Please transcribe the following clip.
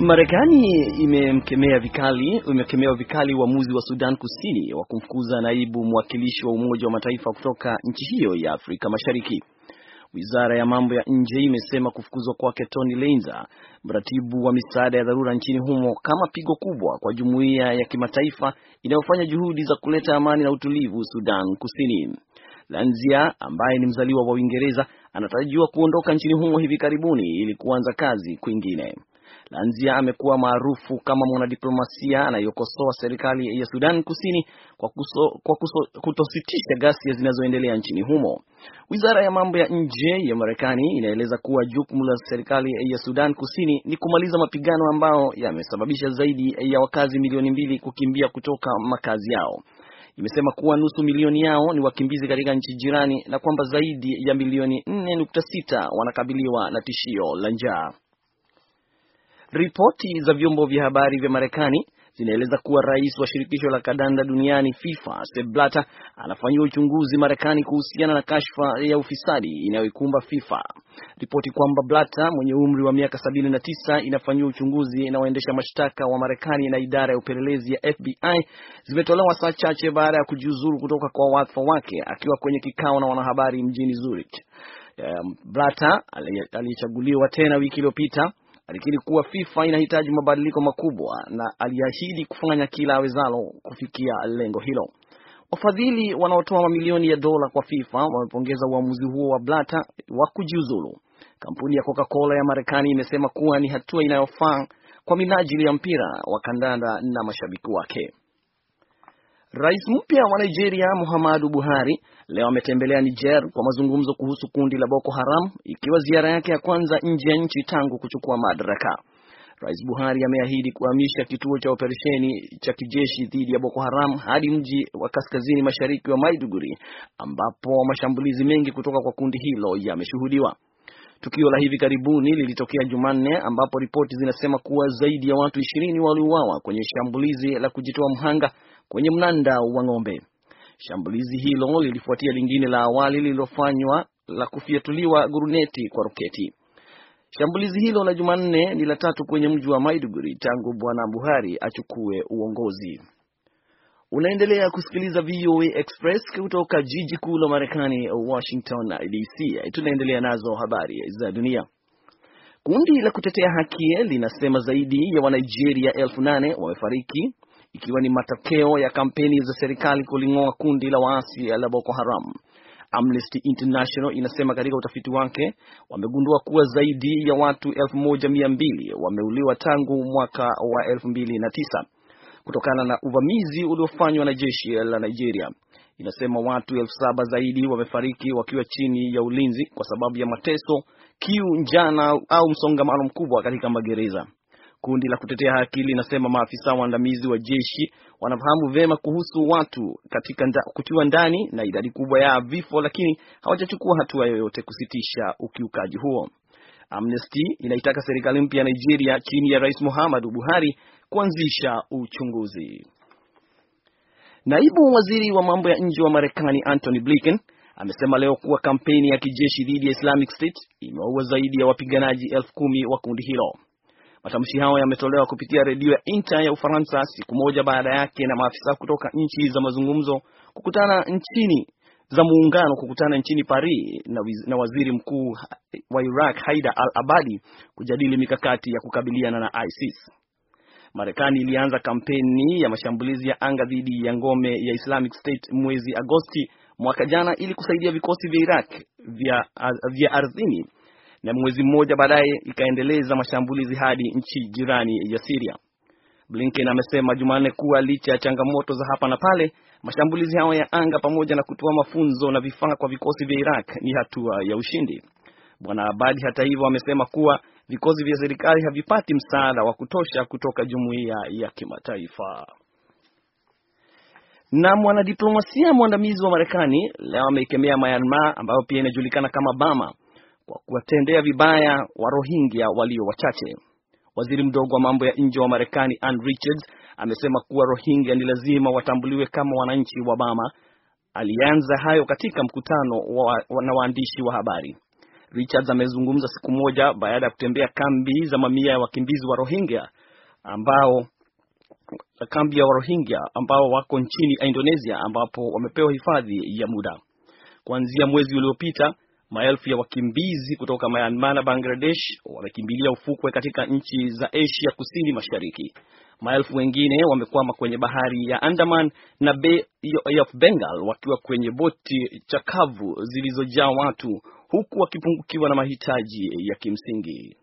Marekani imemkemea vikali imekemea vikali uamuzi wa Sudan Kusini wa kumfukuza naibu mwakilishi wa Umoja wa Mataifa kutoka nchi hiyo ya Afrika Mashariki. Wizara ya mambo ya nje imesema kufukuzwa kwake Tony Leinza, mratibu wa misaada ya dharura nchini humo, kama pigo kubwa kwa jumuiya ya kimataifa inayofanya juhudi za kuleta amani na utulivu Sudan Kusini. Lanzia ambaye ni mzaliwa wa Uingereza anatarajiwa kuondoka nchini humo hivi karibuni ili kuanza kazi kwingine. Lanzia amekuwa maarufu kama mwanadiplomasia anayokosoa serikali ya Sudan Kusini kwa, kuso, kwa kuso, kutositisha ghasia zinazoendelea nchini humo. Wizara ya mambo ya nje ya Marekani inaeleza kuwa jukumu la serikali ya Sudan Kusini ni kumaliza mapigano ambayo yamesababisha zaidi ya wakazi milioni mbili kukimbia kutoka makazi yao. Imesema kuwa nusu milioni yao ni wakimbizi katika nchi jirani na kwamba zaidi ya milioni 4.6 wanakabiliwa na tishio la njaa. Ripoti za vyombo vya habari vya Marekani zinaeleza kuwa rais wa shirikisho la kadanda duniani FIFA Sepp Blatter anafanyiwa uchunguzi Marekani kuhusiana na kashfa ya ufisadi inayoikumba FIFA. Ripoti kwamba Blatter mwenye umri wa miaka 79 inafanyiwa uchunguzi na waendesha mashtaka wa Marekani na idara ya upelelezi ya FBI zimetolewa saa chache baada ya kujiuzuru kutoka kwa wadhifa wake akiwa kwenye kikao na wanahabari mjini Zurich. Um, Blatter aliyechaguliwa tena wiki iliyopita alikiri kuwa FIFA inahitaji mabadiliko makubwa na aliahidi kufanya kila awezalo kufikia lengo hilo. Wafadhili wanaotoa mamilioni ya dola kwa FIFA wamepongeza uamuzi huo wa Blatter wa kujiuzulu. Kampuni ya Coca-Cola ya Marekani imesema kuwa ni hatua inayofaa kwa minajili ya mpira wa kandanda na mashabiki wake. Rais mpya wa Nigeria Muhammadu Buhari leo ametembelea Niger kwa mazungumzo kuhusu kundi la Boko Haram, ikiwa ziara yake ya kwanza nje ya nchi tangu kuchukua madaraka. Rais Buhari ameahidi kuhamisha kituo cha operesheni cha kijeshi dhidi ya Boko Haram hadi mji wa kaskazini mashariki wa Maiduguri, ambapo mashambulizi mengi kutoka kwa kundi hilo yameshuhudiwa. Tukio la hivi karibuni lilitokea Jumanne ambapo ripoti zinasema kuwa zaidi ya watu ishirini waliuawa kwenye shambulizi la kujitoa mhanga kwenye mnanda wa ng'ombe. Shambulizi hilo lilifuatia lingine la awali lililofanywa la kufiatuliwa guruneti kwa roketi. Shambulizi hilo la Jumanne ni la tatu kwenye mji wa Maiduguri tangu Bwana Buhari achukue uongozi. Unaendelea kusikiliza VOA Express kutoka jiji kuu la Marekani, Washington DC. Tunaendelea nazo habari za dunia. Kundi la kutetea haki linasema zaidi ya Wanigeria elfu nane wamefariki ikiwa ni matokeo ya kampeni za serikali kuling'oa kundi la waasi la Boko Haram. Amnesty International inasema katika utafiti wake wamegundua kuwa zaidi ya watu elfu moja mia mbili wameuliwa tangu mwaka wa elfu mbili na tisa kutokana na uvamizi uliofanywa na jeshi la Nigeria. Inasema watu elfu saba zaidi wamefariki wakiwa chini ya ulinzi kwa sababu ya mateso, kiu, njana au msongamano mkubwa katika magereza. Kundi la kutetea haki linasema maafisa waandamizi wa jeshi wanafahamu vyema kuhusu watu katika nda, kutiwa ndani na idadi kubwa ya vifo, lakini hawajachukua hatua yoyote kusitisha ukiukaji huo. Amnesty inaitaka serikali mpya ya Nigeria chini ya Rais Muhammadu Buhari kuanzisha uchunguzi. Naibu waziri wa mambo ya nje wa Marekani Antony Blinken amesema leo kuwa kampeni ya kijeshi dhidi ya Islamic State imeua zaidi ya wapiganaji elfu kumi wa kundi hilo. Matamshi hayo yametolewa kupitia redio ya Inter ya Ufaransa siku moja baada yake na maafisa kutoka nchi za mazungumzo kukutana nchini za muungano kukutana nchini Paris na, na waziri mkuu wa Iraq Haida al-Abadi kujadili mikakati ya kukabiliana na ISIS. Marekani ilianza kampeni ya mashambulizi ya anga dhidi ya ngome ya Islamic State mwezi Agosti mwaka jana ili kusaidia vikosi vya Iraq vya, vya ardhini na mwezi mmoja baadaye ikaendeleza mashambulizi hadi nchi jirani ya Syria. Blinken amesema Jumanne kuwa licha ya changamoto za hapa na pale, mashambulizi hayo ya anga pamoja na kutoa mafunzo na vifaa kwa vikosi vya Iraq ni hatua ya ushindi. Bwana Abadi hata hivyo amesema kuwa vikosi vya serikali havipati msaada wa kutosha kutoka jumuiya ya kimataifa. Na mwanadiplomasia mwandamizi wa Marekani leo ameikemea Myanmar ambayo pia inajulikana kama Burma kwa kuwatendea vibaya wa Rohingya walio wachache. Waziri mdogo wa mambo ya nje wa Marekani Ann Richards amesema kuwa Rohingya ni lazima watambuliwe kama wananchi wa Burma. Alianza hayo katika mkutano wa, wa, na waandishi wa habari. Richards amezungumza siku moja baada ya kutembea kambi za mamia ya wakimbizi wa Rohingya ambao kambi ya Rohingya ambao wako nchini Indonesia ambapo wamepewa hifadhi ya muda. Kuanzia mwezi uliopita, maelfu ya wakimbizi kutoka Myanmar na Bangladesh wamekimbilia ufukwe katika nchi za Asia Kusini Mashariki. Maelfu wengine wamekwama kwenye bahari ya Andaman na Bay of Bengal wakiwa kwenye boti chakavu zilizojaa watu huku wakipungukiwa na mahitaji ya kimsingi.